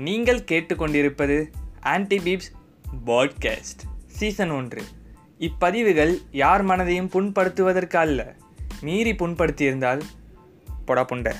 நீங்கள் கேட்டுக்கொண்டிருப்பது ஆன்டிபீப்ஸ் podcast season ஒன்று. இப்பதிவுகள் யார் மனதையும் புண்படுத்துவதற்கு அல்ல. மீறி புண்படுத்தியிருந்தால் பொடா புண்டை.